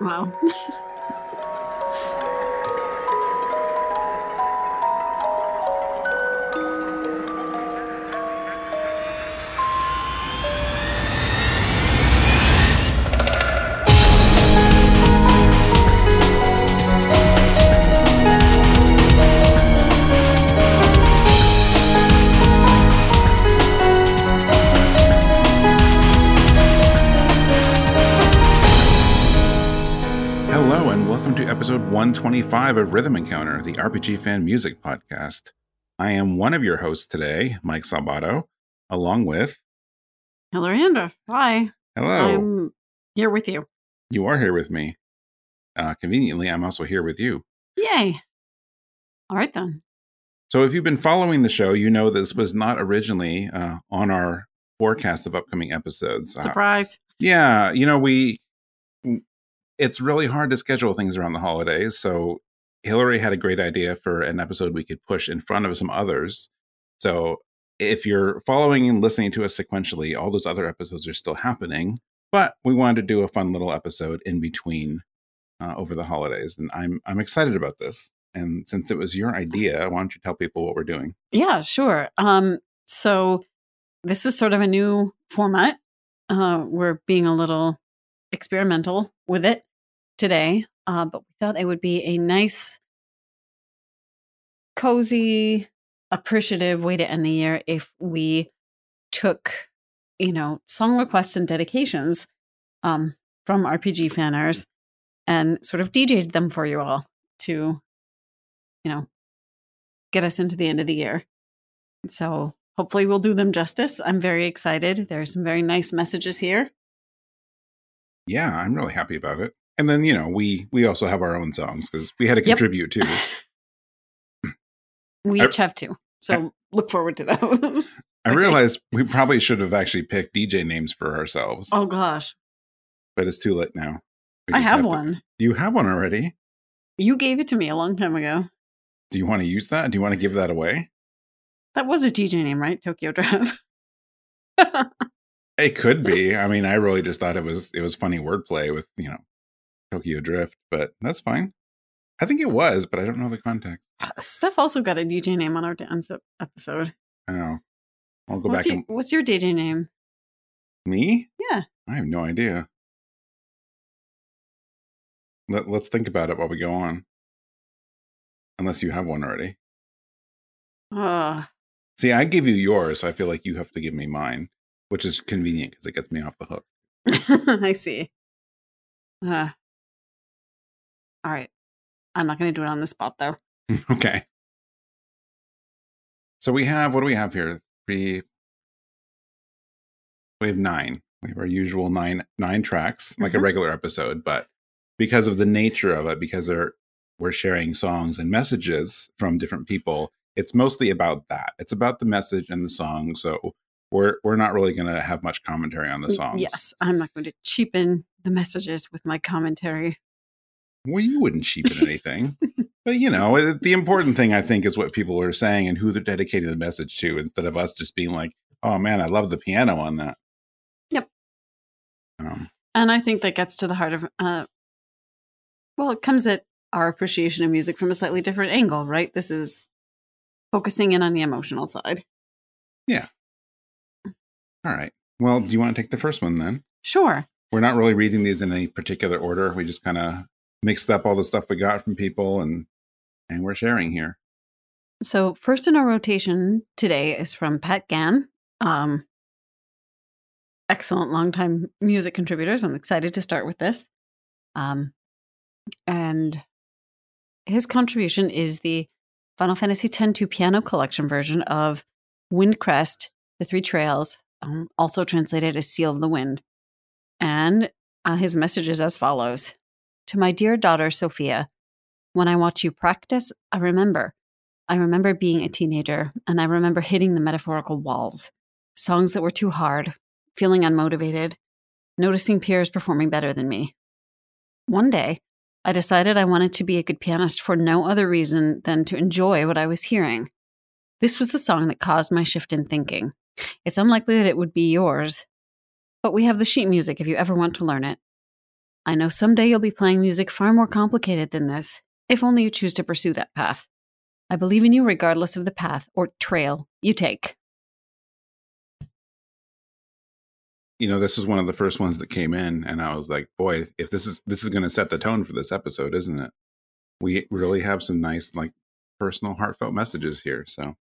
Wow. Episode 125 of Rhythm Encounter, the RPG fan music podcast. I am one of your hosts today, Mike Salbato, along with. Hilary Andreff, hi. Hello. I'm here with you. You are here with me. Uh, conveniently, I'm also here with you. Yay. All right then. So, if you've been following the show, you know this was not originally uh, on our forecast of upcoming episodes. Uh, Surprise. yeah, you know, we. It's really hard to schedule things around the holidays. So, Hilary had a great idea for an episode we could push in front of some others. So, if you're following and listening to us sequentially, all those other episodes are still happening. But we wanted to do a fun little episode in between uh, over the holidays, and I'm I'm excited about this. And since it was your idea, why don't you tell people what we're doing? Yeah, sure. Um, so this is sort of a new format. Uh, we're being a little experimental with it today, uh, but we thought it would be a nice, cozy, appreciative way to end the year if we took, you know, song requests and dedications um, from RPG fanners and sort of DJ'd them for you all to, you know, get us into the end of the year. So hopefully we'll do them justice. I'm very excited. There are some very nice messages here. Yeah, I'm really happy about it. And then you know we we also have our own songs because we had to Yep. contribute too. Hmm. We I- each have two. So look forward to those. I realized we probably should have actually picked DJ names for ourselves, Oh gosh. but it's too late now. I have to- one. you have one already. You gave it to me a long time ago. Do you want to use that? Do you want to give that away? That was a DJ name, right? Tokyo Drive. It could be. I mean, I really just thought it was it was funny wordplay with you know Tokyo Drift, but that's fine. I think it was, but I don't know the context. Steph also got a DJ name on our dance ep- episode. I know. I'll go What's back your, and what's your DJ name? me. Yeah. I have no idea. Let, let's think about it while we go on. Unless you have one already. Uh, See, I give you yours, so I feel like you have to give me mine, which is convenient because it gets me off the hook. I see. Uh, all right. I'm not going to do it on the spot, though. okay. So we have what do we have here? Three. We have nine. We have our usual nine nine tracks, like a Mhm. regular episode, but because of the nature of it, because they're we're sharing songs and messages from different people, it's mostly about that. It's about the message and the song. So we're we're not really going to have much commentary on the songs. Yes, I'm not going to cheapen the messages with my commentary. Well, you wouldn't cheapen anything. but, you know, the important thing, I think, is what people are saying and who they're dedicating the message to instead of us just being like, oh, man, I love the piano on that. Yep. Um, And I think that gets to the heart of, uh, well, it comes at our appreciation of music from a slightly different angle, right? This is focusing in on the emotional side. Yeah. All right. Well, do you want to take the first one then? Sure. We're not really reading these in any particular order. We just kind of mixed up all the stuff we got from people and and we're sharing here. So, first in our rotation today is from Pat Gann. Um, excellent longtime music contributors. I'm excited to start with this. Um, and his contribution is the Final Fantasy X-2 piano collection version of Windcrest, The Three Trails, um, also translated as Seal of the Wind. And uh, his message is as follows To my dear daughter, Sophia, when I watch you practice, I remember. I remember being a teenager, and I remember hitting the metaphorical walls. Songs that were too hard, feeling unmotivated, noticing peers performing better than me. One day, I decided I wanted to be a good pianist for no other reason than to enjoy what I was hearing. This was the song that caused my shift in thinking. It's unlikely that it would be yours, but we have the sheet music if you ever want to learn it. I know someday you'll be playing music far more complicated than this, if only you choose to pursue that path. I believe in you regardless of the path or trail you take. You know, this is one of the first ones that came in, and I was like, "Boy, if this is this is going to set the tone for this episode, isn't it?" We really have some nice, like, personal, heartfelt messages here. So,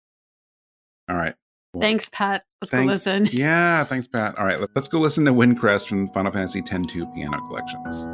all right, thanks, Pat. Let's thanks. go listen. Yeah, thanks, Pat. All right, let's go listen to Windcrest from Final Fantasy X-2 Piano Collections.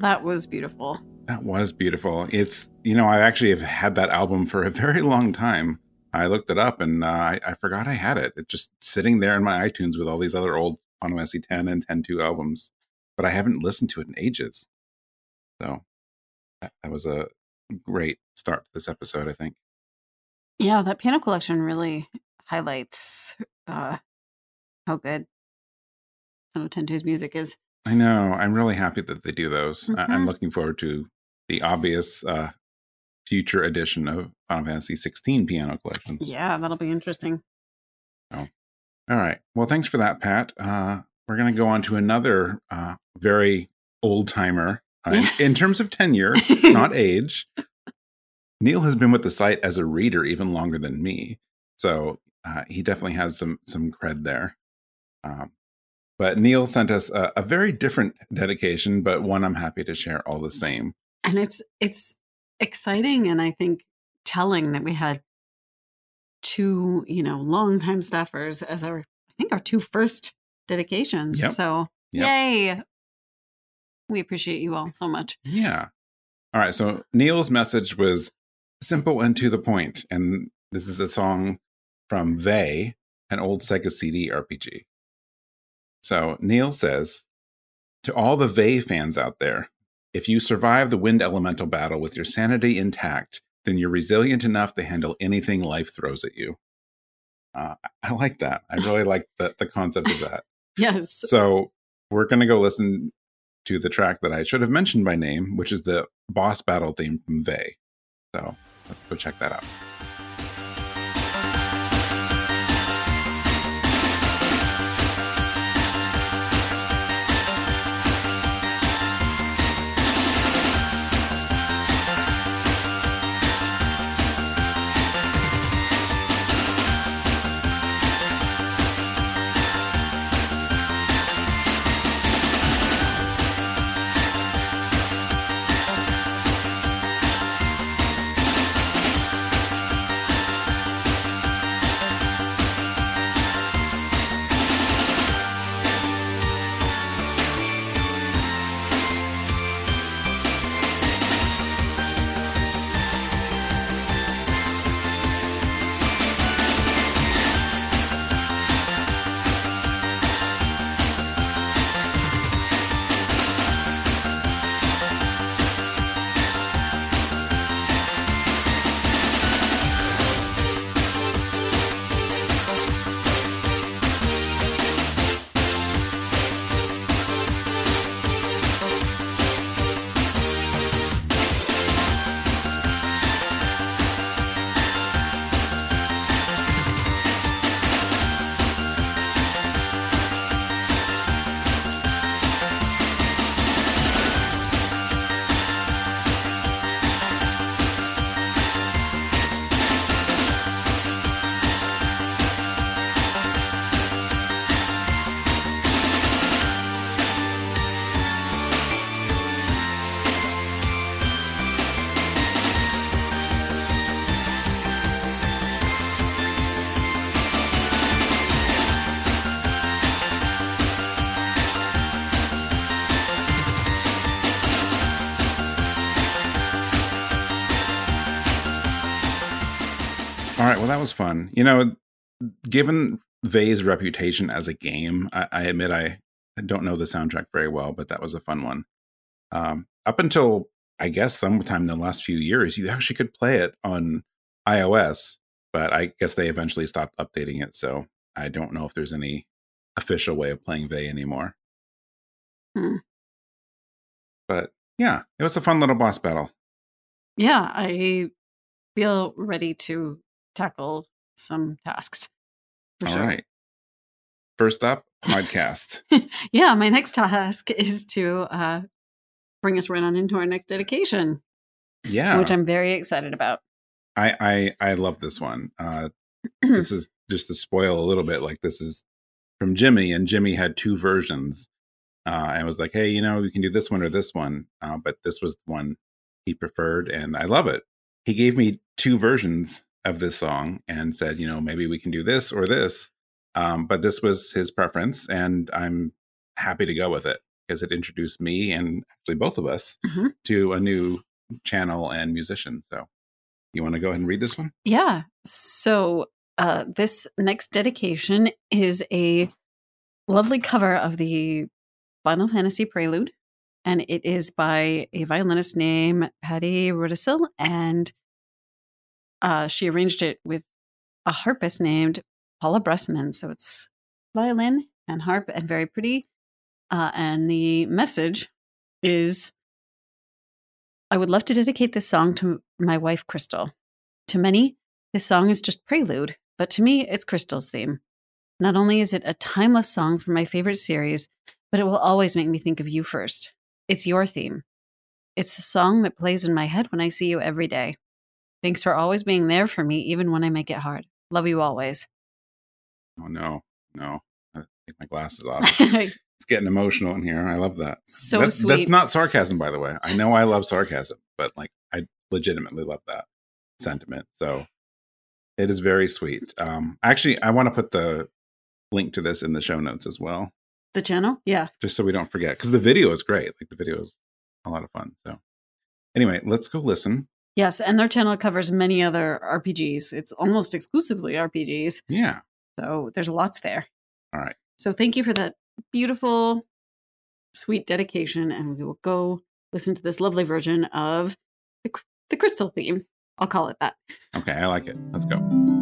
That was beautiful. That was beautiful. It's, you know, I actually have had that album for a very long time. I looked it up and uh, I, I, forgot I had it. It's just sitting there in my iTunes with all these other old Final Fantasy 10 and 10.2 albums, but I haven't listened to it in ages. So that, that was a great start to this episode, I think. Yeah, that piano collection really highlights uh, how good some of 10.2's music is. I know. I'm really happy that they do those. Mm-hmm. I- am looking forward to the obvious uh, future edition of Final Fantasy 16 piano collections. Yeah, that'll be interesting. Oh. All right. Well, thanks for that, Pat. Uh, we're going to go on to another uh, very old timer uh, in, in, terms of tenure, not age. Neil has been with the site as a reader even longer than me, so uh, he definitely has some some cred there. Um, but Neil sent us a, a, very different dedication, but one I'm happy to share all the mm. same. And it's it's exciting and I think telling that we had two, you know, longtime staffers as our I think our two first dedications. Yep. So yep. yay. We appreciate you all so much. Yeah. All right. So Neil's message was simple and to the. And this is a song from Vay, an old Sega CD RPG. So Neil says, to all the Vay fans out there, if you survive the wind elemental battle with your sanity intact, then you're resilient enough to handle anything life throws at you. Uh, I like that. I really like the, the concept of that. Yes. So we're going to go listen to the track that I should have mentioned by name, which is the boss battle theme from Vay. So let's go check that out. All right. Well, that was fun. You know, given Vay's reputation as a game, I, I admit I, I don't know the soundtrack very well, but that was a fun one. Um, up until I guess sometime in the last few years, you actually could play it on iOS, but I guess they eventually stopped updating it. So I don't know if there's any official way of playing Vey anymore. Hmm. But yeah, it was a fun little boss battle. Yeah, I feel ready to tackle some tasks. For All sure. right. First up, podcast. yeah, my next task is to uh, bring us right on into our next dedication, yeah. which I'm very excited about. I, I I love this one. Uh, this is just to spoil a little bit. Like this is from Jimmy, and Jimmy had two versions. Uh, and was like, hey, you know, we can do this one or this one, uh, but this was the one he preferred, and I love it. He gave me two versions of this song and said, you know, maybe we can do this or this. Um, but this was his preference, and I'm happy to go with it because it introduced me and actually both of us Mhm. to a new channel and musician. So, you want to go ahead and read this one? Yeah. So uh, this next dedication is a lovely cover of the Final Fantasy Prelude, and it is by a violinist named Patti Rudisill, and uh, she arranged it with a harpist named Paula Bressman. So it's violin and harp and very pretty. Uh, and the message is I would love to dedicate this song to my wife, Crystal. To many, this song is just prelude, but to me, it's Crystal's theme. Not only is it a timeless song from my favorite series, but it will always make me think of you first. It's your theme. It's the song that plays in my head when I see you every day. Thanks for always being there for me, even when I make it hard. Love you always. Oh no, no. I take my glasses off. it's getting emotional in here. I love that. so that's, sweet. That's not sarcasm, by the way. I know I love sarcasm, but like I legitimately love that sentiment. So it is very sweet. Um, actually, I want to put the link to this in the show notes as well, the channel? Yeah. just so we don't forget. Because the video is great. Like the video is a lot of fun. So anyway, let's go listen. Yes. And their channel covers many other RPGs. It's almost exclusively RPGs. Yeah. So there's lots there. All right. So thank you for that beautiful, sweet dedication. And we will go listen to this lovely version of the, the crystal theme. I'll call it that. Okay. I like it. Let's go.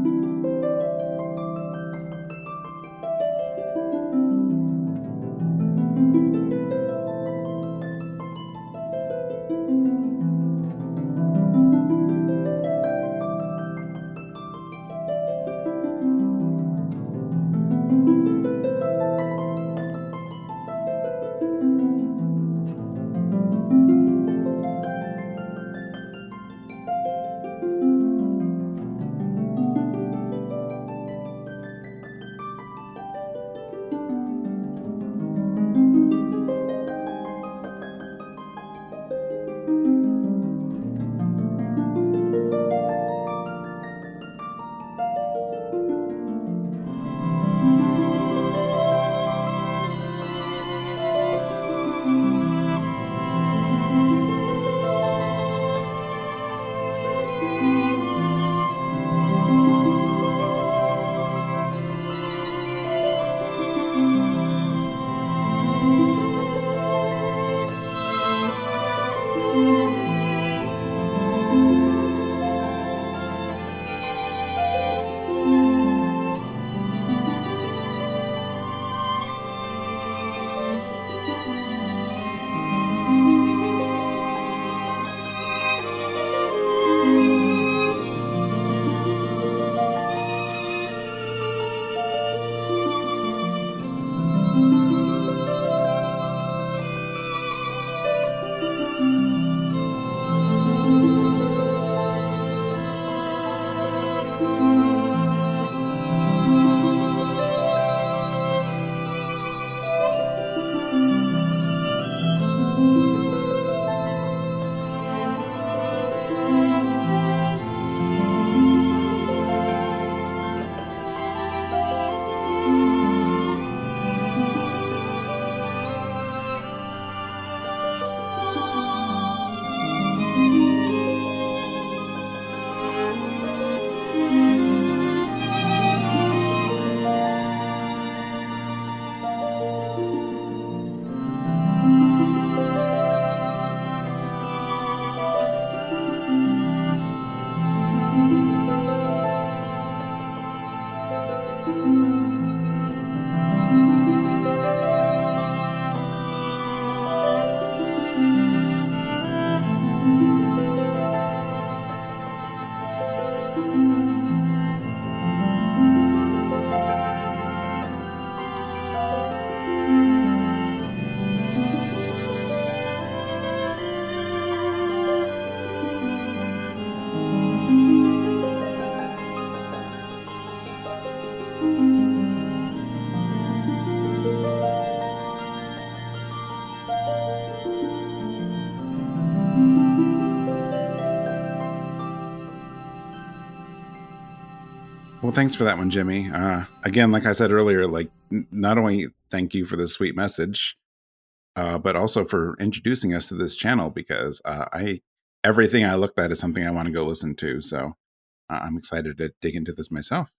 Well, thanks for that one, Jimmy. Uh, again, like I said earlier, like n- not only thank you for the sweet message, uh, but also for introducing us to this channel because uh, I everything I looked at is something I want to go listen to. So uh, I'm excited to dig into this myself.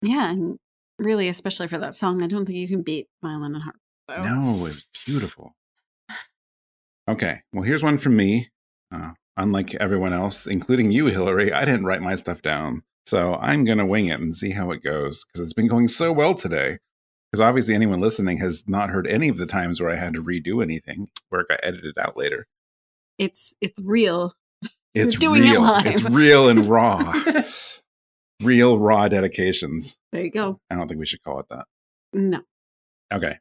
Yeah, and really, especially for that song, I don't think you can beat violin and harp. So. No, it was beautiful. Okay, well, here's one from me. Uh, unlike everyone else, including you, Hilary, I didn't write my stuff down. So I'm going to wing it and see how it goes because it's been going so well today. Because obviously, anyone listening has not heard any of the times where I had to redo anything, where it got edited out later. It's it's real. It's You're doing it real. live. It's real and raw. real raw dedications. There you go. I don't think we should call it that. No. Okay.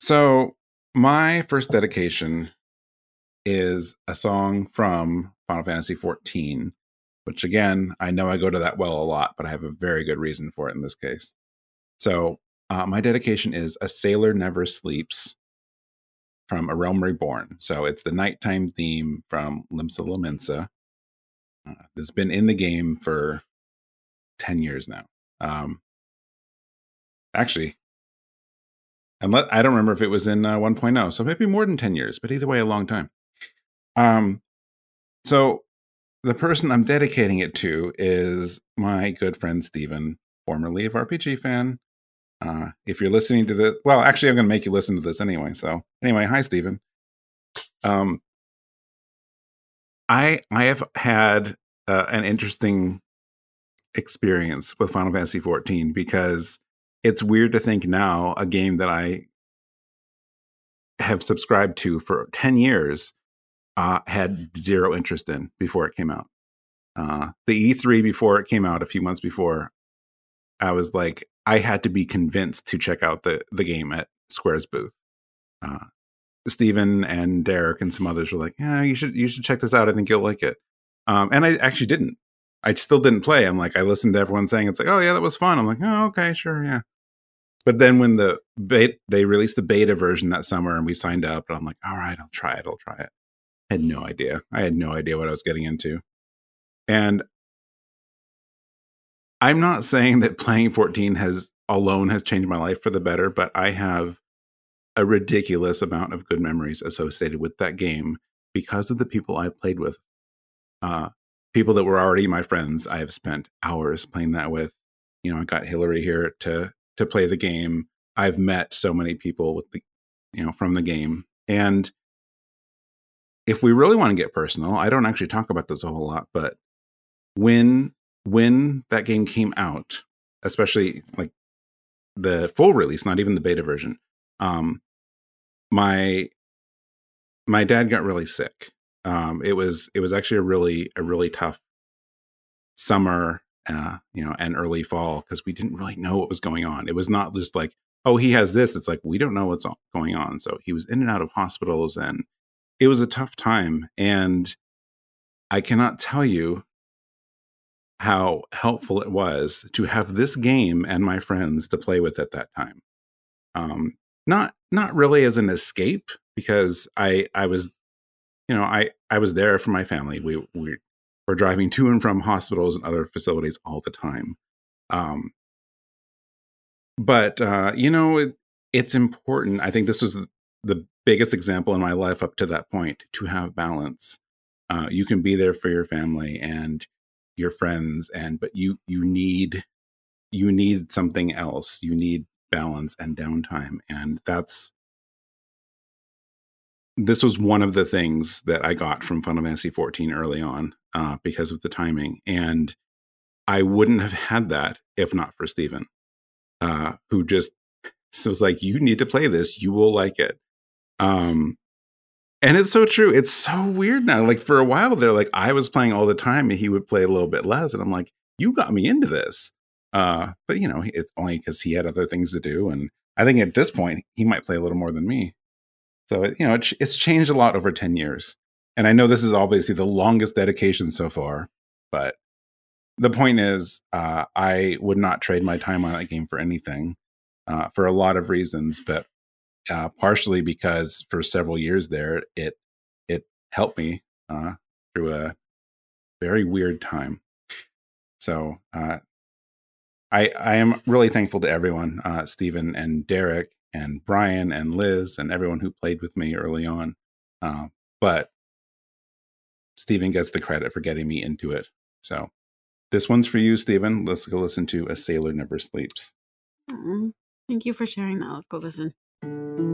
So my first dedication is a song from Final Fantasy XIV, which again, I know I go to that well a lot, but I have a very good reason for it in this case. So uh, my dedication is A Sailor Never Sleeps from A Realm Reborn. So it's the nighttime theme from Limsa Lominsa. Uh, it's been in the game for 10 years now. Um, actually, I don't remember if it was in uh, 1.0, so maybe more than 10 years, but either way, a long time. Um, so the person I'm dedicating it to is my good friend Steven, formerly of RPG fan. Uh, if you're listening to this, well, actually, I'm going to make you listen to this anyway. So, anyway, hi, Steven. Um, I I have had uh, an interesting experience with Final Fantasy 14 because it's weird to think now a game that I have subscribed to for 10 years uh, had zero interest in before it came out. Uh, the E3 before it came out, a few months before, I was like, I had to be convinced to check out the the game at Square's booth. Uh, Stephen and Derek and some others were like, "Yeah, you should you should check this out. I think you'll like it." Um, and I actually didn't. I still didn't play. I'm like, I listened to everyone saying it's like, "Oh yeah, that was fun." I'm like, "Oh okay, sure, yeah." But then when the beta, they released the beta version that summer, and we signed up, and I'm like, "All right, I'll try it. I'll try it." Had no idea. I had no idea what I was getting into, and I'm not saying that playing 14 has alone has changed my life for the better, but I have a ridiculous amount of good memories associated with that game because of the people I've played with. Uh, people that were already my friends, I have spent hours playing that with. You know, I got Hilary here to to play the game. I've met so many people with the, you know, from the game. And if we really want to get personal, I don't actually talk about this a whole lot, but when when that game came out, especially like the full release, not even the beta version, um, my my dad got really sick. Um, it was it was actually a really a really tough summer, uh, you know, and early fall because we didn't really know what was going on. It was not just like, oh, he has this. It's like we don't know what's going on. So he was in and out of hospitals, and it was a tough time. And I cannot tell you how helpful it was to have this game and my friends to play with at that time. Um, not not really as an escape because I I was you know I I was there for my family. We we were driving to and from hospitals and other facilities all the time. Um, but uh, you know it, it's important. I think this was the biggest example in my life up to that point to have balance. Uh, you can be there for your family and your friends and but you you need you need something else. You need balance and downtime and that's this was one of the things that i got from final fantasy 14 early on uh, because of the timing and i wouldn't have had that if not for stephen uh, who just was like you need to play this. You will like it um, and it's so true. It's so weird now. Like for a while there, like I was playing all the time and he would play a little bit less. And I'm like, you got me into this. Uh, but you know, it's only because he had other things to do. And I think at this point, he might play a little more than me. So, it, you know, it, it's changed a lot over 10 years. And I know this is obviously the longest dedication so far, but the point is, uh, I would not trade my time on that game for anything uh, for a lot of reasons. But uh, partially because for several years there, it it helped me uh, through a very weird time. So uh, I I am really thankful to everyone, uh, Stephen and Derek and Brian and Liz and everyone who played with me early on. Uh, but Stephen gets the credit for getting me into it. So this one's for you, Stephen. Let's go listen to A Sailor Never Sleeps. Thank you for sharing that. Let's go listen. Thank you.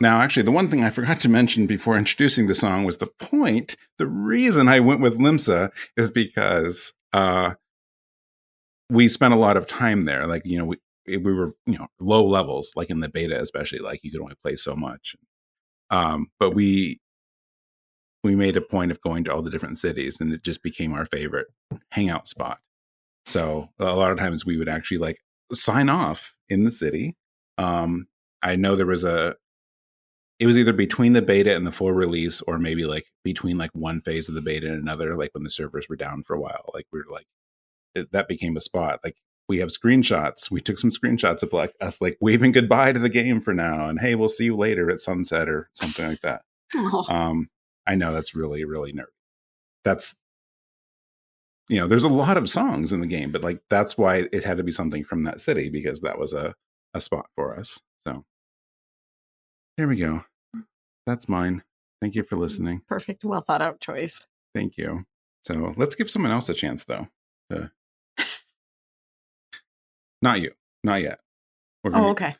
Now, actually, the one thing I forgot to mention before introducing the song was the point. The reason I went with Limsa is because uh, we spent a lot of time there. Like, you know, we, we were, you know, low levels, like in the beta, especially, like you could only play so much. Um, but we we made a point of going to all the different cities and it just became our favorite hangout spot. So a lot of times we would actually like sign off in the city. Um, I know there was a, it was either between the beta and the full release, or maybe like between like one phase of the beta and another, like when the servers were down for a while. Like we were like, it, that became a spot. Like we have screenshots. We took some screenshots of like us like waving goodbye to the game for now, and hey, we'll see you later at sunset or something like that. Oh. Um, I know that's really, really nerdy. That's, you know, there's a lot of songs in the game, but like that's why it had to be something from that city because that was a, a spot for us. So there we go. That's mine. Thank you for listening. Perfect. Well thought out choice. Thank you. So let's give someone else a chance though. To... Not you. Not yet. We're gonna- Oh, okay.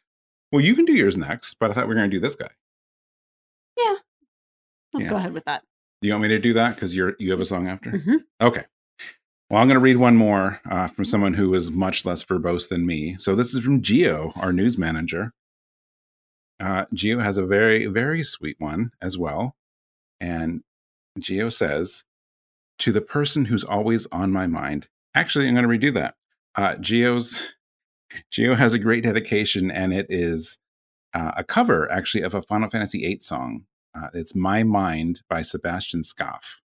Well, you can do yours next, but I thought we were going to do this guy. Yeah. Let's Yeah. go ahead with that. Do you want me to do that because you're you have a song after? Mhm. Okay. Well, I'm going to read one more uh, from someone who is much less verbose than me. So this is from Geo, our news manager. Uh, Geo has a very very sweet one as well, and Geo says, "To the person who's always on my mind." Actually, I'm going to redo that. Uh, Geo's Geo has a great dedication, and it is uh, a cover actually of a Final Fantasy VIII song. Uh, it's "My Mind" by Sebastien Skaf.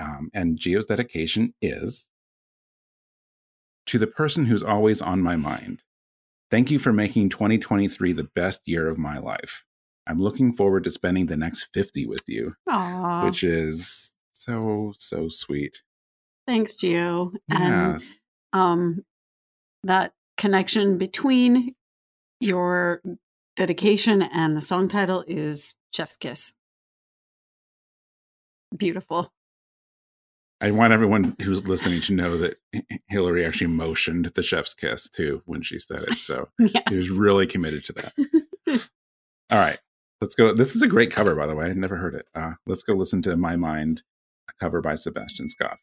Um, and Geo's dedication is to the person who's always on my mind. Thank you for making 2023 the best year of my life. I'm looking forward to spending the next 50 with you, Aw. which is so, so sweet. Thanks, Gio. And Yes. um, that connection between your dedication and the song title is Chef's Kiss. Beautiful. I want everyone who's listening to know that Hilary actually motioned the chef's kiss too when she said it. So Yes. he was really committed to that. All right. Let's go. This is a great cover, by the way. I'd never heard it. Uh, let's go listen to My Mind, a cover by Sebastien Skaf.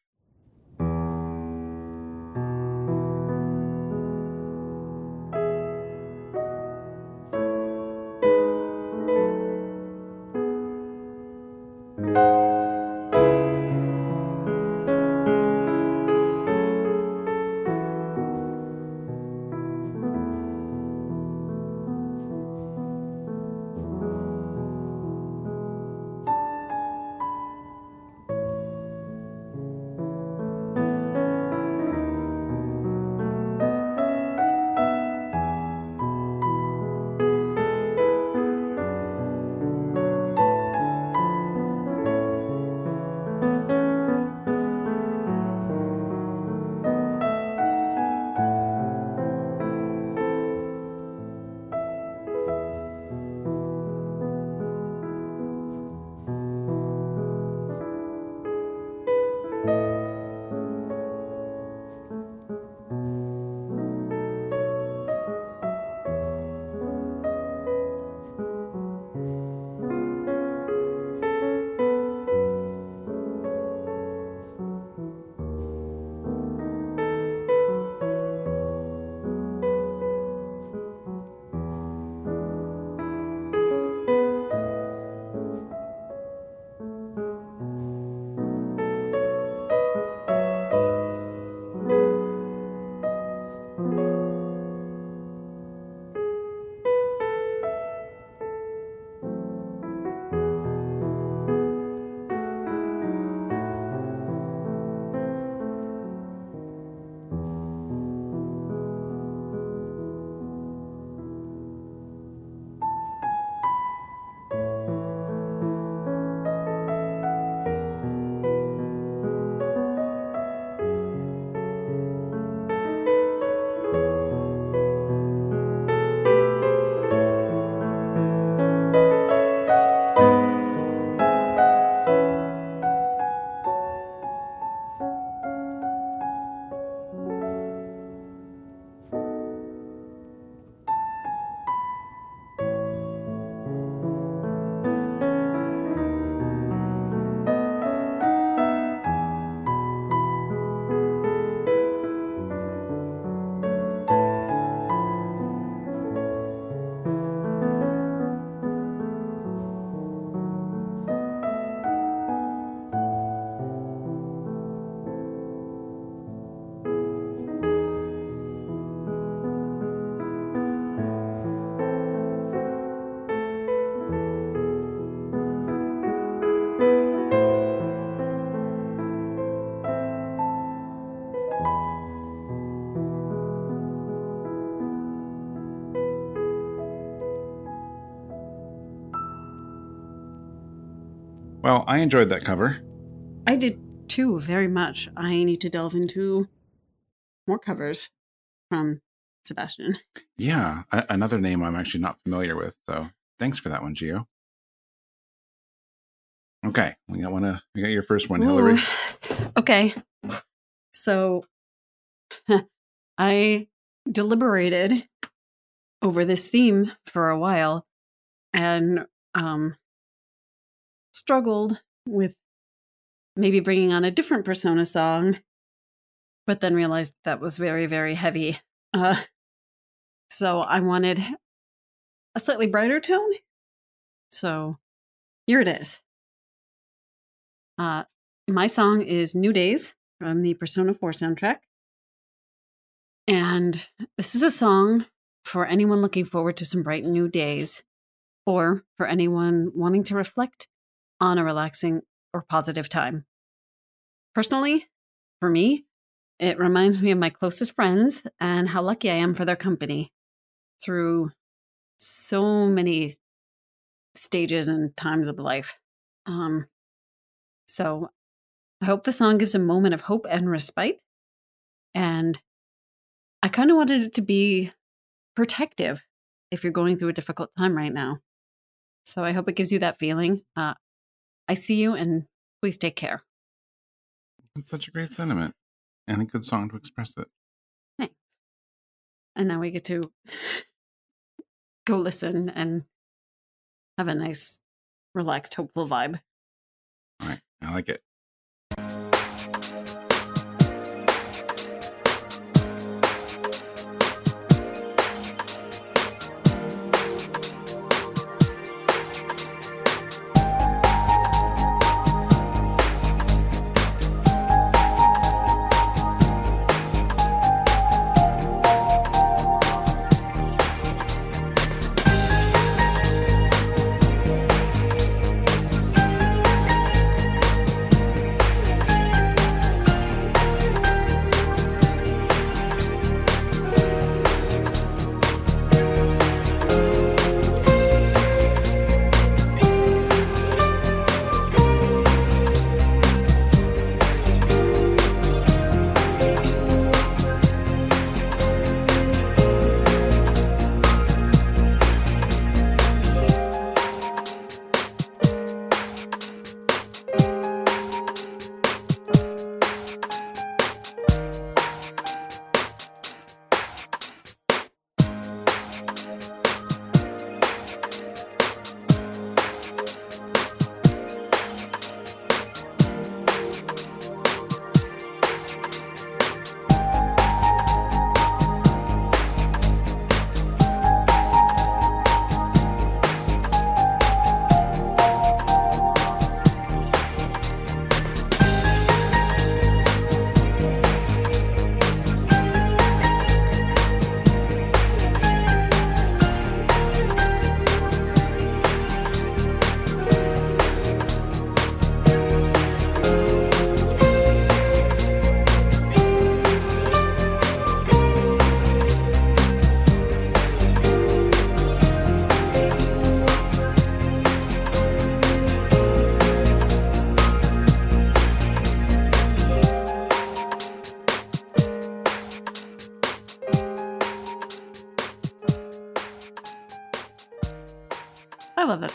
Well, I enjoyed that cover. I did too, very much. I need to delve into more covers from Sebastien. Yeah, a- another name I'm actually not familiar with. So thanks for that one, Gio. Okay, we got one. Uh, we got your first one, Hilary. Okay. So I deliberated over this theme for a while and um struggled with maybe bringing on a different persona song but then realized that was very very heavy. Uh so i wanted a slightly brighter tone. So here it is. Uh my song is new days from the persona 4 soundtrack. And this is a song for anyone looking forward to some bright new days or for anyone wanting to reflect on a relaxing or positive time. Personally, for me, it reminds me of my closest friends and how lucky I am for their company through so many stages and times of life. Um, so I hope the song gives a moment of hope and respite. And I kind of wanted it to be protective if you're going through a difficult time right now. So I hope it gives you that feeling. Uh, I see you and please take care. It's such a great sentiment and a good song to express it. Thanks. And now we get to go listen and have a nice, relaxed, hopeful vibe. All right, I like it.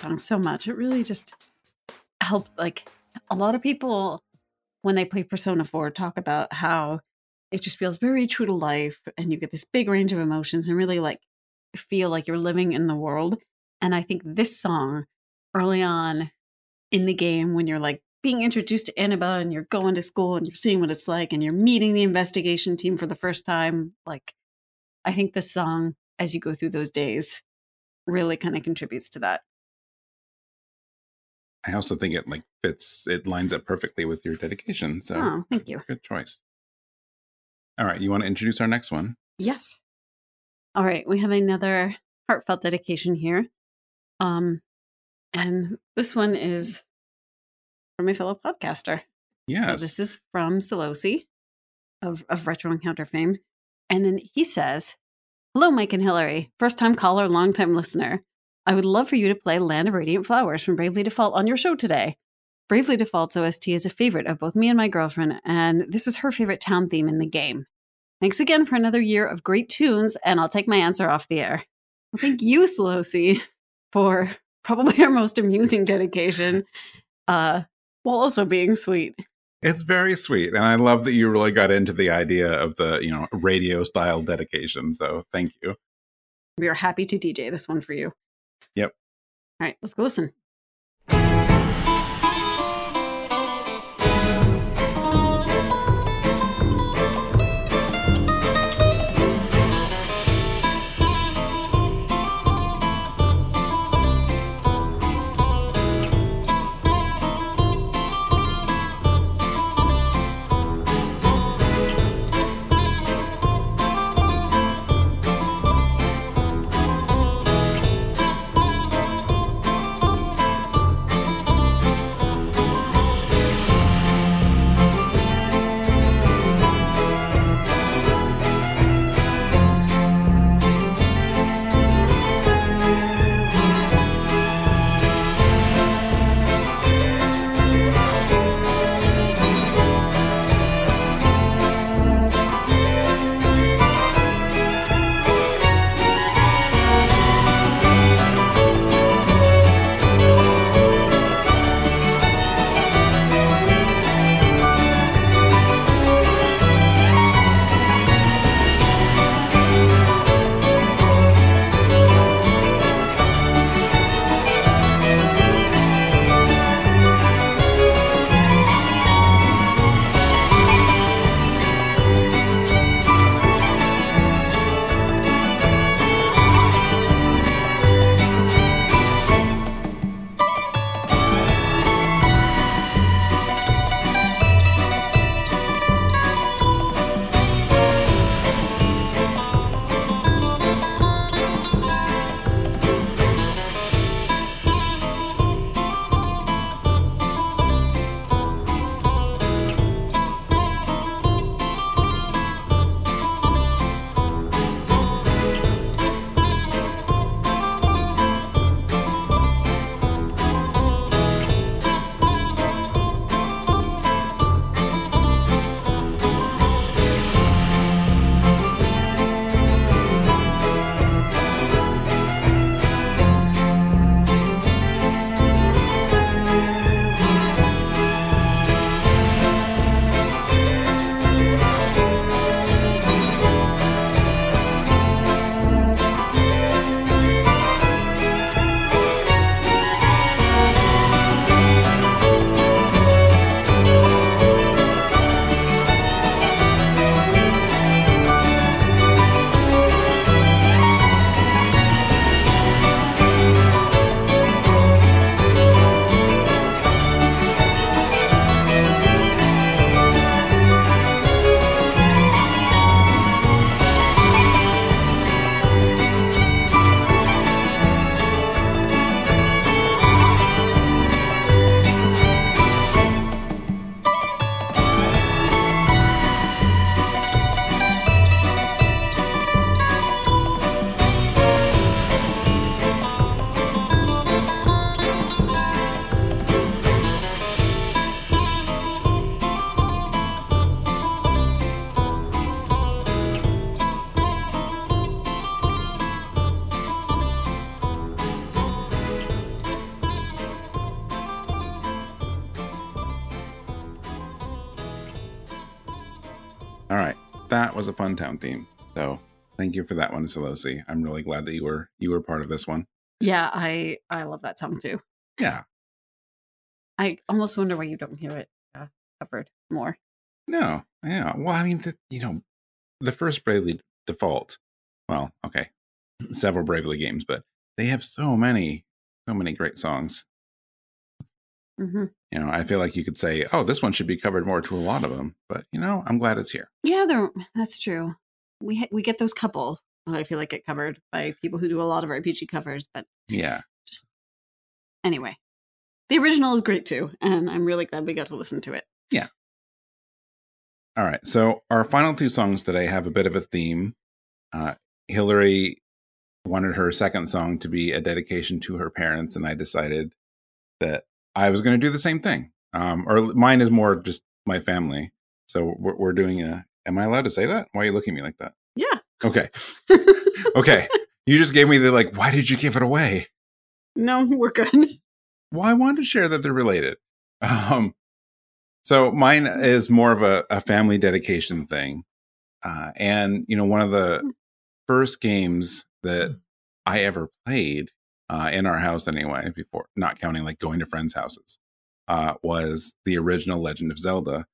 Song so much. It really just helped. Like a lot of people, when they play Persona 4, talk about how it just feels very true to life and you get this big range of emotions and really like feel like you're living in the world. And I think this song early on in the game, when you're like being introduced to Inaba and you're going to school and you're seeing what it's like and you're meeting the investigation team for the first time, like I think this song, as you go through those days, really kind of contributes to that. I also think it like fits. It lines up perfectly with your dedication. So Oh, thank you. good choice. All right, you want to introduce our next one? Yes. All right, we have another heartfelt dedication here. Um and this one is from a fellow podcaster. Yes. So this is from Solosi of, of Retro Encounter fame. And then he says, Hello, Mike and Hilary. First time caller, long time listener. I would love for you to play Land of Radiant Flowers from Bravely Default on your show today. Bravely Default's OST is a favorite of both me and my girlfriend, and this is her favorite town theme in the game. Thanks again for another year of great tunes, and I'll take my answer off the air. Well, thank you, Solosi, for probably our most amusing dedication, uh, while also being sweet. It's very sweet, and I love that you really got into the idea of the you know radio style dedication. So thank you. We are happy to DJ this one for you. Yep. All right, let's go listen. That was a fun town theme. So thank you for that one, Solosi. I'm really glad that you were you were part of this one. Yeah, I I love that song too. Yeah. I almost wonder why you don't hear it uh, covered more. No. Yeah. Well, I mean, the, you know, the first Bravely Default. Well, okay, several Bravely games, but they have so many, so many great songs. Hmm You know, I feel like you could say, "Oh, this one should be covered more" to a lot of them, but you know, I'm glad it's here. Yeah. That's true. We ha- we get those couple that I feel like get covered by people who do a lot of RPG covers, but Yeah. Just anyway, the original is great too, and I'm really glad we got to listen to it. Yeah. All right. So our final two songs today have a bit of a theme. Uh, Hilary wanted her second song to be a dedication to her parents, and I decided that I was going to do the same thing. Um, or mine is more just my family. So we're, we're doing a. Am I allowed to say that? Why are you looking at me like that? Yeah. Okay. okay. You just gave me the like. Why did you give it away? No, we're good. Well, I wanted to share that they're related. Um, so mine is more of a, a family dedication thing, uh, and you know, one of the first games that I ever played uh, in our house, anyway, before not counting like going to friends' houses, uh, was the original Legend of Zelda,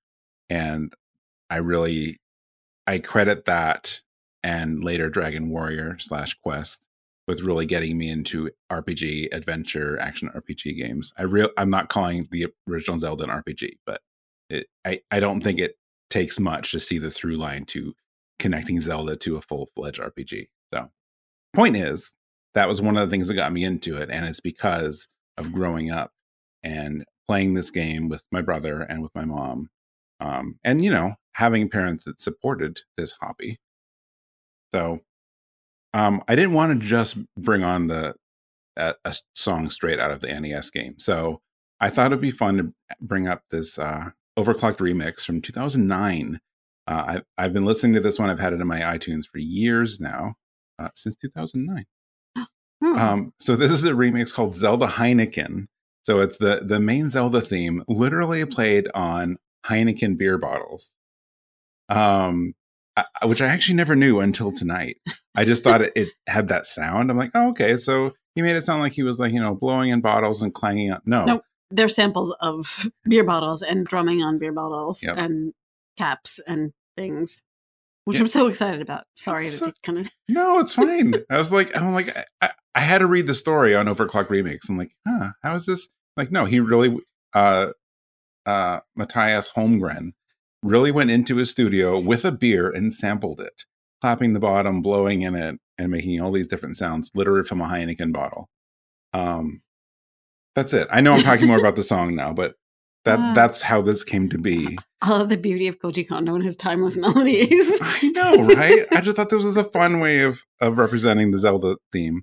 and I really I credit that and later Dragon Warrior slash Quest with really getting me into RPG, adventure, action RPG games. I real I'm not calling the original Zelda an RPG, but it, I I don't think it takes much to see the through line to connecting Zelda to a full fledged RPG. So, point is that was one of the things that got me into it, and it's because of growing up and playing this game with my brother and with my mom, um, and you know having parents that supported this hobby. So um, I didn't want to just bring on the a, a, song straight out of the NES game, so I thought it'd be fun to bring up this uh, overclocked remix from 2009. Uh, I've I've been listening to this one. I've had it in my iTunes for years now, uh, since 2009. Um, so this is a remix called Zelda Heineken. So it's the the main Zelda theme, literally played on Heineken beer bottles. Um, I, which I actually never knew until tonight. I just thought it, it, had that sound. I'm like, oh, okay. So he made it sound like he was like, you know, blowing in bottles and clanging up. No. No, They're samples of beer bottles and drumming on beer bottles yep. and caps and things, which yeah. I'm so excited about. Sorry to kind of. No, it's fine. I was like, I'm like, I, I, had to read the story on OverClocked ReMix. I'm like, huh, how is this? Like, no, he really, uh, uh, Mattias Holmgren really went into his studio with a beer and sampled it, clapping the bottom, blowing in it, and making all these different sounds, literally from a Heineken bottle. Um, that's it. I know I'm talking more about the song now, but that that's how this came to be. I love the beauty of Koji Kondo and his timeless melodies. I know, right? I just thought this was a fun way of of representing the Zelda theme.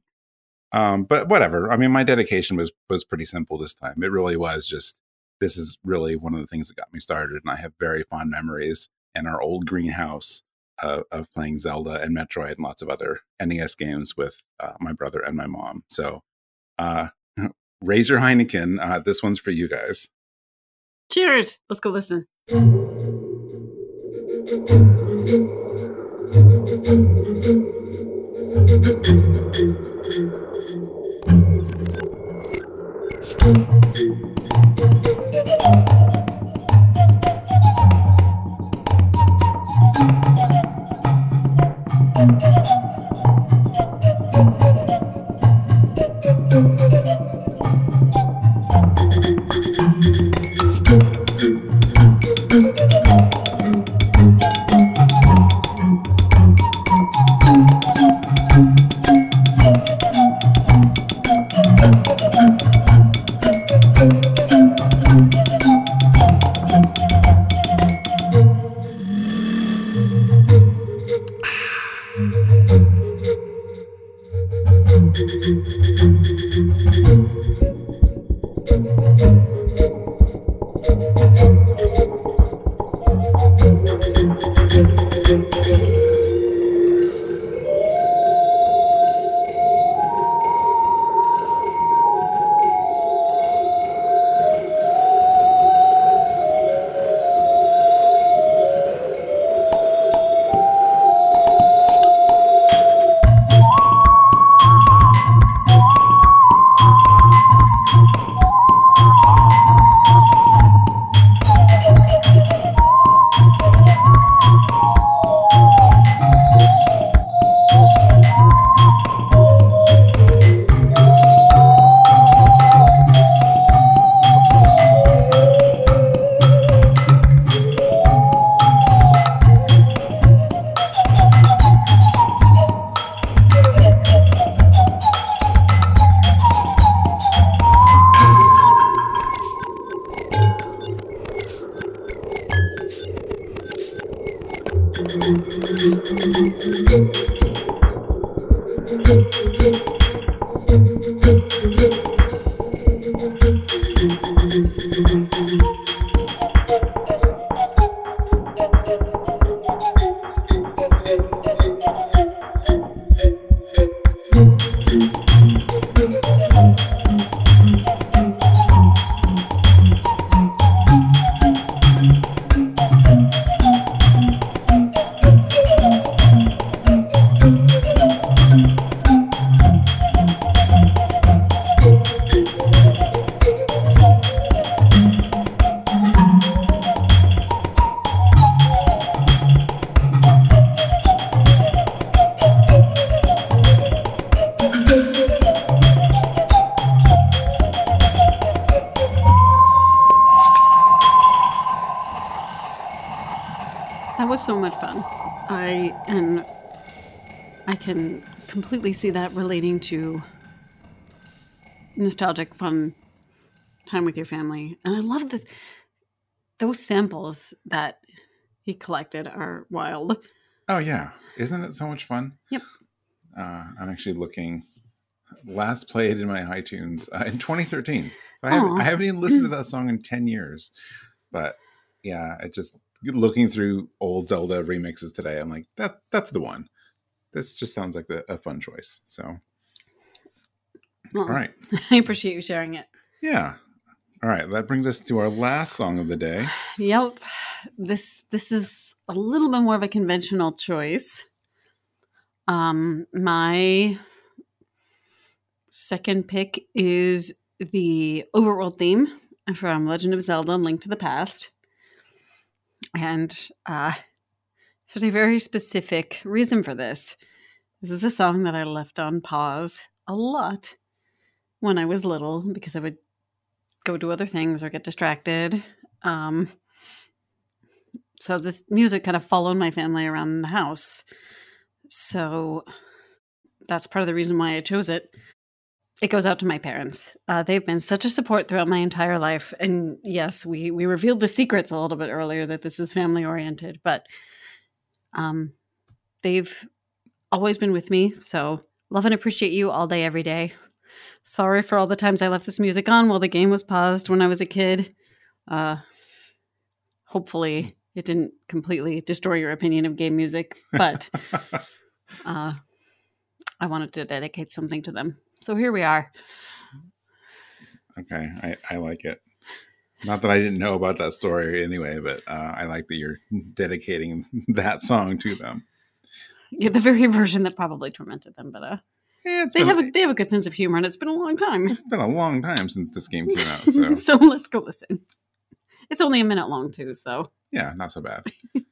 Um, but whatever. I mean, my dedication was was pretty simple this time. It really was just this is really one of the things that got me started. And I have very fond memories in our old greenhouse uh, of playing Zelda and Metroid and lots of other NES games with uh, my brother and my mom. So, uh, raise your Heineken. Uh, this one's for you guys. Cheers. Let's go listen. I can completely see that relating to nostalgic, fun time with your family. And I love this. Those samples that he collected are wild. Oh yeah, isn't it so much fun? Yep. Uh, I'm actually looking. Last played in my iTunes uh, in 2013. I haven't, I haven't even listened to that song in 10 years. But yeah, it just looking through old Zelda remixes today. I'm like, that that's the one. This just sounds like the, a fun choice. So, Well, all right, I appreciate you sharing it. yeah, all right. That brings us to our last song of the day. Yep. This this is a little bit more of a conventional choice. Um my second pick is the overworld theme from Legend of Zelda Link to the Past. And uh there's a very specific reason for this. This is a song that I left on pause a lot when I was little because I would go do other things or get distracted. Um, so this music kind of followed my family around the house. So that's part of the reason why I chose it. It goes out to my parents. Uh, they've been such a support throughout my entire life. And yes, we we revealed the secrets a little bit earlier that this is family oriented, but um, they've always been with me. So love and appreciate you all day, every day. Sorry for all the times I left this music on while the game was paused when I was a kid. Uh, hopefully, it didn't completely destroy your opinion of game music, but uh, I wanted to dedicate something to them. So here we are. Okay, I, I like it. Not that I didn't know about that story anyway, but uh, I like that you're dedicating that song to them. Yeah, the very version that probably tormented them, but uh, Yeah, they been, have a they have a good sense of humor, and it's been a long time. it's been a long time since this game came out, so so let's go listen. It's only a minute long too, so yeah, not so bad.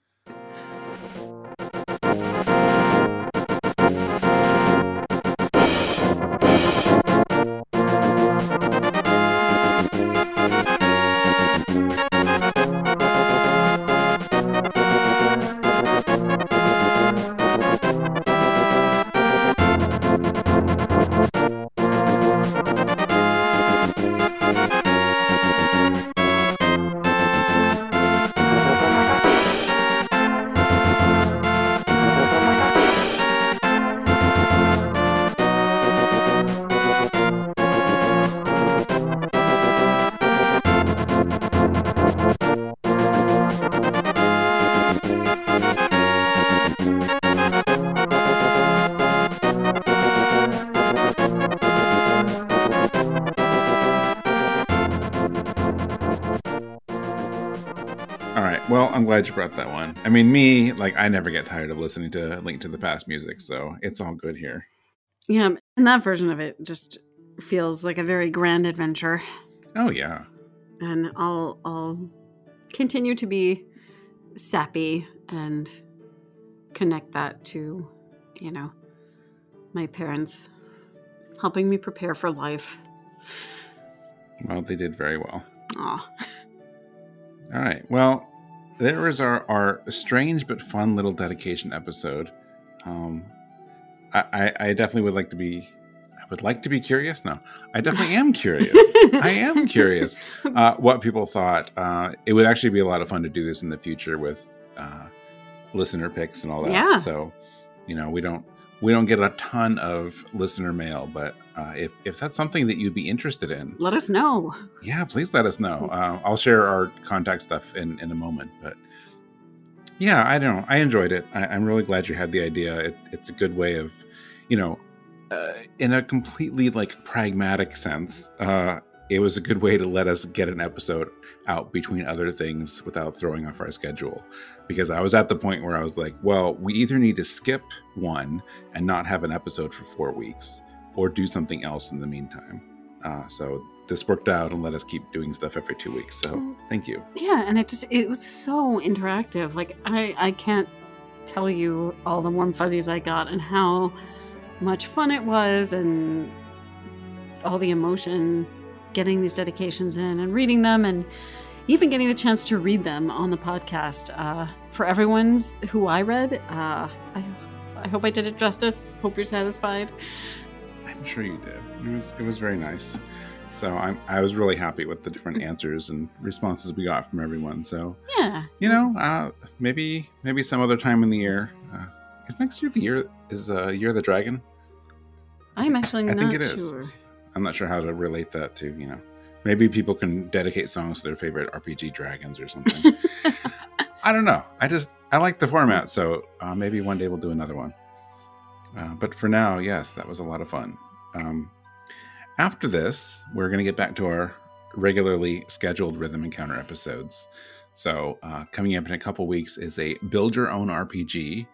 I'm glad you brought that one. I mean, me, like, I never get tired of listening to Link to the Past music, so it's all good here. yeah, and that version of it just feels like a very grand adventure. Oh, yeah. and I'll I'll continue to be sappy and connect that to, you know, my parents helping me prepare for life. Well, they did very well. Aw. All right. Well, there is our, our strange but fun little dedication episode. Um, I, I, I definitely would like to be. I would like to be curious. No, I definitely am curious. I am curious uh, what people thought. Uh, it would actually be a lot of fun to do this in the future with uh, listener picks and all that. Yeah. So, you know, we don't we don't get a ton of listener mail, but uh, if if that's something that you'd be interested in, Let us know. yeah, please let us know. Uh, I'll share our contact stuff in in a moment, but yeah, I don't know. I enjoyed it. I, I'm really glad you had the idea. It, it's a good way of, you know, uh, in a completely like pragmatic sense. Uh, it was a good way to let us get an episode out between other things without throwing off our schedule. Because I was at the point where I was like, well, we either need to skip one and not have an episode for four weeks, or do something else in the meantime. Uh, so this worked out and let us keep doing stuff every two weeks. So thank you. Yeah, and it just it was so interactive. Like I I can't tell you all the warm fuzzies I got and how much fun it was and all the emotion getting these dedications in and reading them and even getting the chance to read them on the podcast. Uh, for everyone's who I read, uh, I, I hope I did it justice. Hope you're satisfied. I'm sure you did. It was it was very nice. So I'm I was really happy with the different answers and responses we got from everyone. So Yeah. you know, uh, maybe maybe some other time in the year. Uh, is next year the year is uh, year of the dragon? I'm actually I not think it is. sure. I'm not sure how to relate that to you know. Maybe people can dedicate songs to their favorite RPG dragons or something. I don't know. I just I like the format, so uh, maybe one day we'll do another one. Uh, but for now, yes, that was a lot of fun. Um, after this, we're going to get back to our regularly scheduled rhythm encounter episodes. So uh, coming up in a couple weeks is a build your own RPG,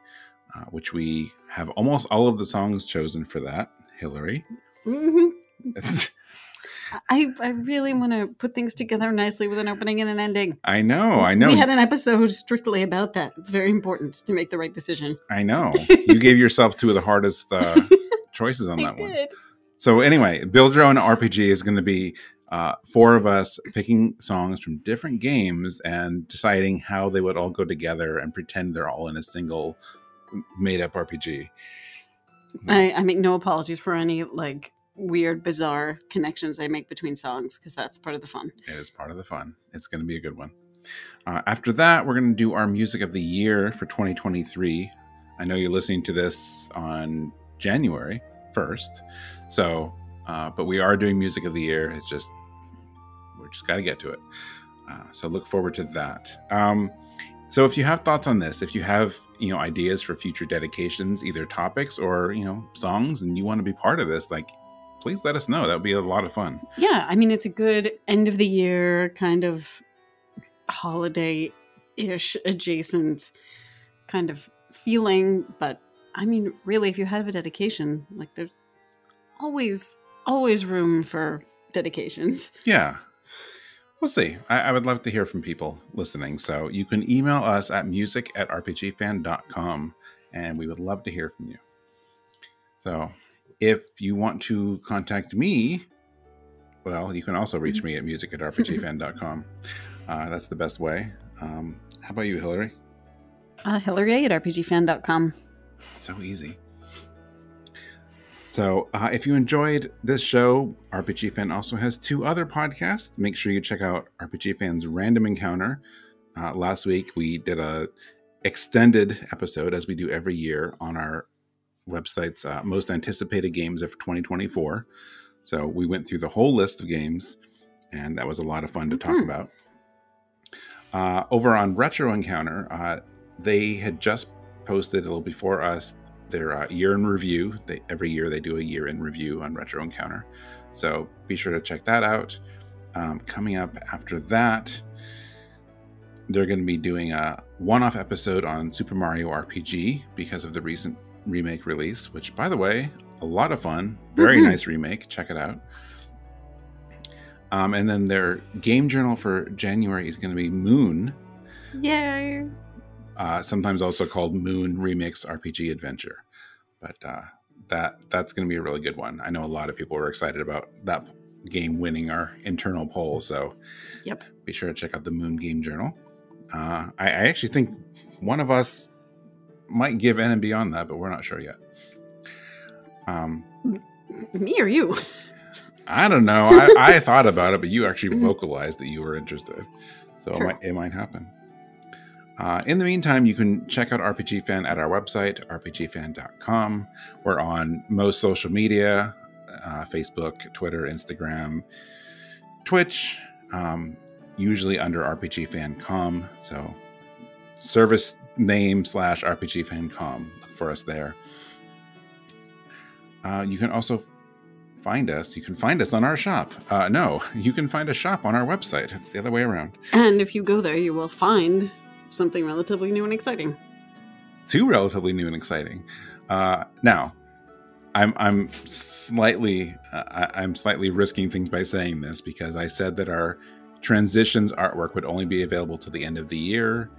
uh, which we have almost all of the songs chosen for that. Hilary. Mhm. I, I really want to put things together nicely with an opening and an ending. I know, I know, We had an episode strictly about that. It's very important to make the right decision. I know. You gave yourself two of the hardest uh, choices on I that one. So anyway, build your own RPG is going to be uh, four of us picking songs from different games and deciding how they would all go together and pretend they're all in a single made-up RPG. I, I make no apologies for any like weird, bizarre connections I make between songs because that's part of the fun. It is part of the fun. It's going to be a good one. Uh, after that, we're going to do our music of the year for 2023. I know you're listening to this on January 1st, so uh, but we are doing music of the year. It's just we're just got to get to it. Uh, so look forward to that. Um, so if you have thoughts on this, if you have you know ideas for future dedications, either topics or you know songs, and you want to be part of this, like please let us know. That would be a lot of fun. Yeah, I mean, it's a good end of the year kind of holiday ish adjacent kind of feeling. But I mean, really, if you have a dedication, like there's always, always room for dedications. Yeah. We'll see. I, I would love to hear from people listening. So you can email us at music at rpgfan.com and we would love to hear from you. So if you want to contact me, well, you can also reach me at music at rpgfan.com. Uh, that's the best way. Um, how about you, Hilary? Uh, Hilary at rpgfan.com. So easy. So, uh, if you enjoyed this show, RPG Fan also has two other podcasts. Make sure you check out RPG Fan's Random Encounter. Uh, last week we did a extended episode, as we do every year, on our website's uh, most anticipated games of 2024. So we went through the whole list of games, and that was a lot of fun to talk Mhm. about. Uh, over on Retro Encounter, uh, they had just posted a little before us their uh, year in review. They every year they do a year in review on Retro Encounter, so be sure to check that out. Um, coming up after that, they're going to be doing a one-off episode on Super Mario RPG because of the recent remake release. Which, by the way, a lot of fun. Very Mhm. nice remake. Check it out. Um, and then their game journal for January is going to be Moon, Yay. uh, sometimes also called Moon Remix RPG Adventure. But uh, that that's going to be a really good one. I know a lot of people were excited about that game winning our internal poll, so Yep. be sure to check out the Moon Game Journal. Uh, I, I actually think one of us might give in and beyond that, but we're not sure yet. Um, Me or you? I don't know. I, I thought about it, but you actually vocalized that you were interested, so it might it might happen. Uh, in the meantime, you can check out RPG Fan at our website, rpgfan.com. We're on most social media uh, Facebook, Twitter, Instagram, Twitch, um, usually under RPG Fan.com. So, service name slash RPG Fan.com. Look for us there. Uh, you can also find us. You can find us on our shop. Uh, no, you can find a shop on our website. It's the other way around. And if you go there, you will find something relatively new and exciting. two relatively new and exciting. Uh, now, I'm I'm slightly uh, I'm slightly risking things by saying this because I said that our transitions artwork would only be available to the end of the year,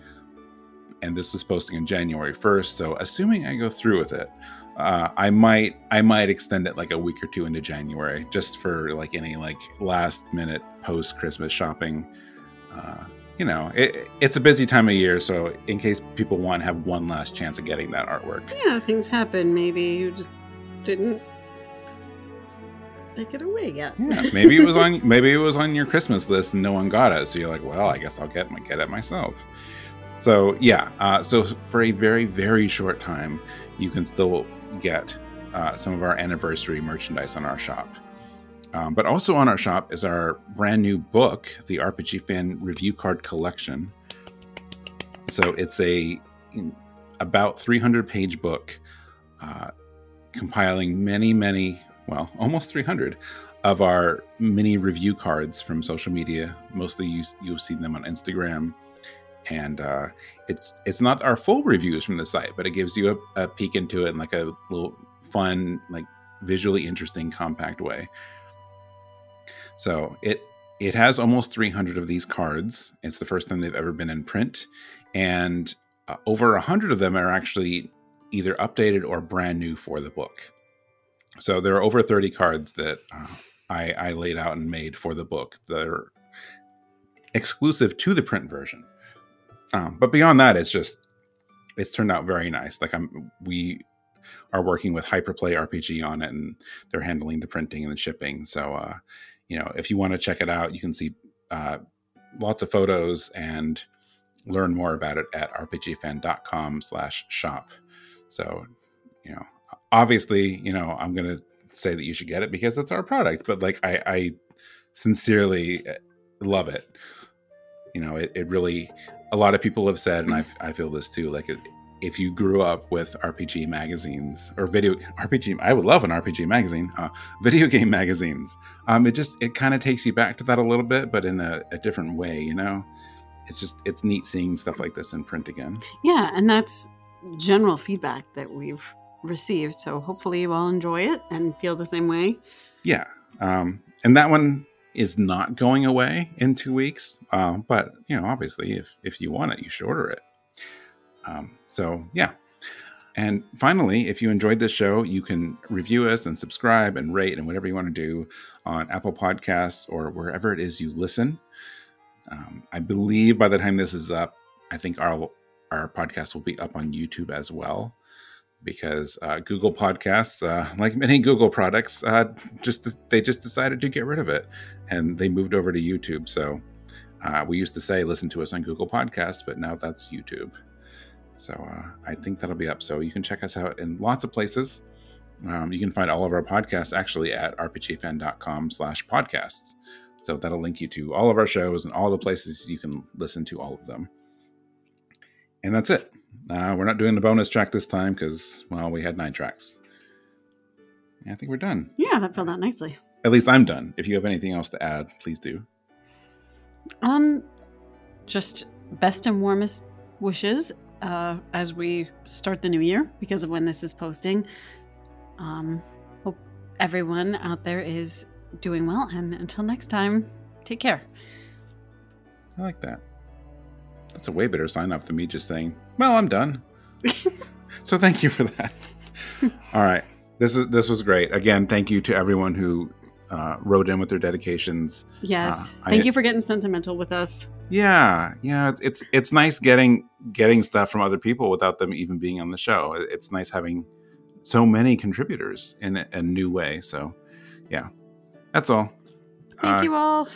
and this is posting on January 1st. So, assuming I go through with it, uh, I might I might extend it like a week or two into January just for like any like last minute post Christmas shopping uh, you know, it, it's a busy time of year, so in case people want to have one last chance of getting that artwork. Yeah, things happen. Maybe you just didn't take it away yet. Yeah, maybe it was on maybe it was on your Christmas list and no one got it, so you're like, well, I guess I'll get get it myself. So yeah, uh, so for a very very short time, you can still get uh, some of our anniversary merchandise on our shop. Um, but also on our shop is our brand new book, the RPG Fan Review Card Collection. So it's a about 300 page book uh, compiling many, many, well, almost 300 of our mini review cards from social media. Mostly you, you've seen them on Instagram. And uh, it's it's not our full reviews from the site, but it gives you a, a peek into it in like a little fun, like visually interesting, compact way. So it it has almost 300 of these cards. It's the first time they've ever been in print, and uh, over 100 of them are actually either updated or brand new for the book. So there are over 30 cards that uh, I, I laid out and made for the book. They're exclusive to the print version. Um, but beyond that, it's just it's turned out very nice. Like I'm we are working with Hyperplay RPG on it, and they're handling the printing and the shipping. So, uh, you know, if you want to check it out, you can see uh, lots of photos and learn more about it at rpgfan.com/shop. So, you know, obviously, you know, I'm gonna say that you should get it because it's our product, but like, I, I sincerely uh, love it. You know, it, it really. A lot of people have said, and I, I feel this too. Like, it, if you grew up with RPG magazines or video RPG, I would love an RPG magazine, uh, video game magazines. Um, it just it kind of takes you back to that a little bit, but in a, a, different way. You know, it's just it's neat seeing stuff like this in print again. Yeah, and that's general feedback that we've received. So hopefully you all enjoy it and feel the same way. Yeah, um, and that one is not going away in two weeks. Uh, but you know, obviously, if if you want it, you should order it. Um, so, yeah. And finally, if you enjoyed this show, you can review us and subscribe and rate and whatever you want to do on Apple Podcasts or wherever it is you listen. Um, I believe by the time this is up, I think our our podcast will be up on YouTube as well, because uh, Google Podcasts, uh, like many Google products, uh, just they just decided to get rid of it, and they moved over to YouTube. So uh, we used to say listen to us on Google Podcasts, but now that's YouTube. So uh, I think that'll be up. So you can check us out in lots of places. Um, you can find all of our podcasts actually at rpgfan.com slash podcasts. So that'll link you to all of our shows and all the places you can listen to all of them. And that's it. Uh, we're not doing the bonus track this time because, well, we had nine tracks. I think we're done. Yeah, that filled out nicely. At least I'm done. If you have anything else to add, please do. Um, just best and warmest wishes uh, as we start the new year because of when this is posting. Um, hope everyone out there is doing well. And until next time, take care. I like that. That's a way better sign off than me just saying, well, I'm done. so thank you for that. All right. This is this was great. Again, thank you to everyone who uh, wrote in with their dedications. Yes. Uh, thank I, you for getting sentimental with us. Yeah, yeah, it's, it's it's nice getting getting stuff from other people without them even being on the show. It's nice having so many contributors in a, a new way. So, yeah, that's all. Thank uh, you all.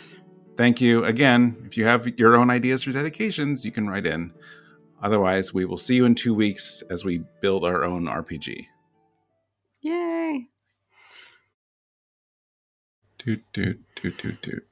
Thank you again. If you have your own ideas for dedications, you can write in. Otherwise, we will see you in two weeks as we build our own RPG. Yay! Toot toot toot toot toot.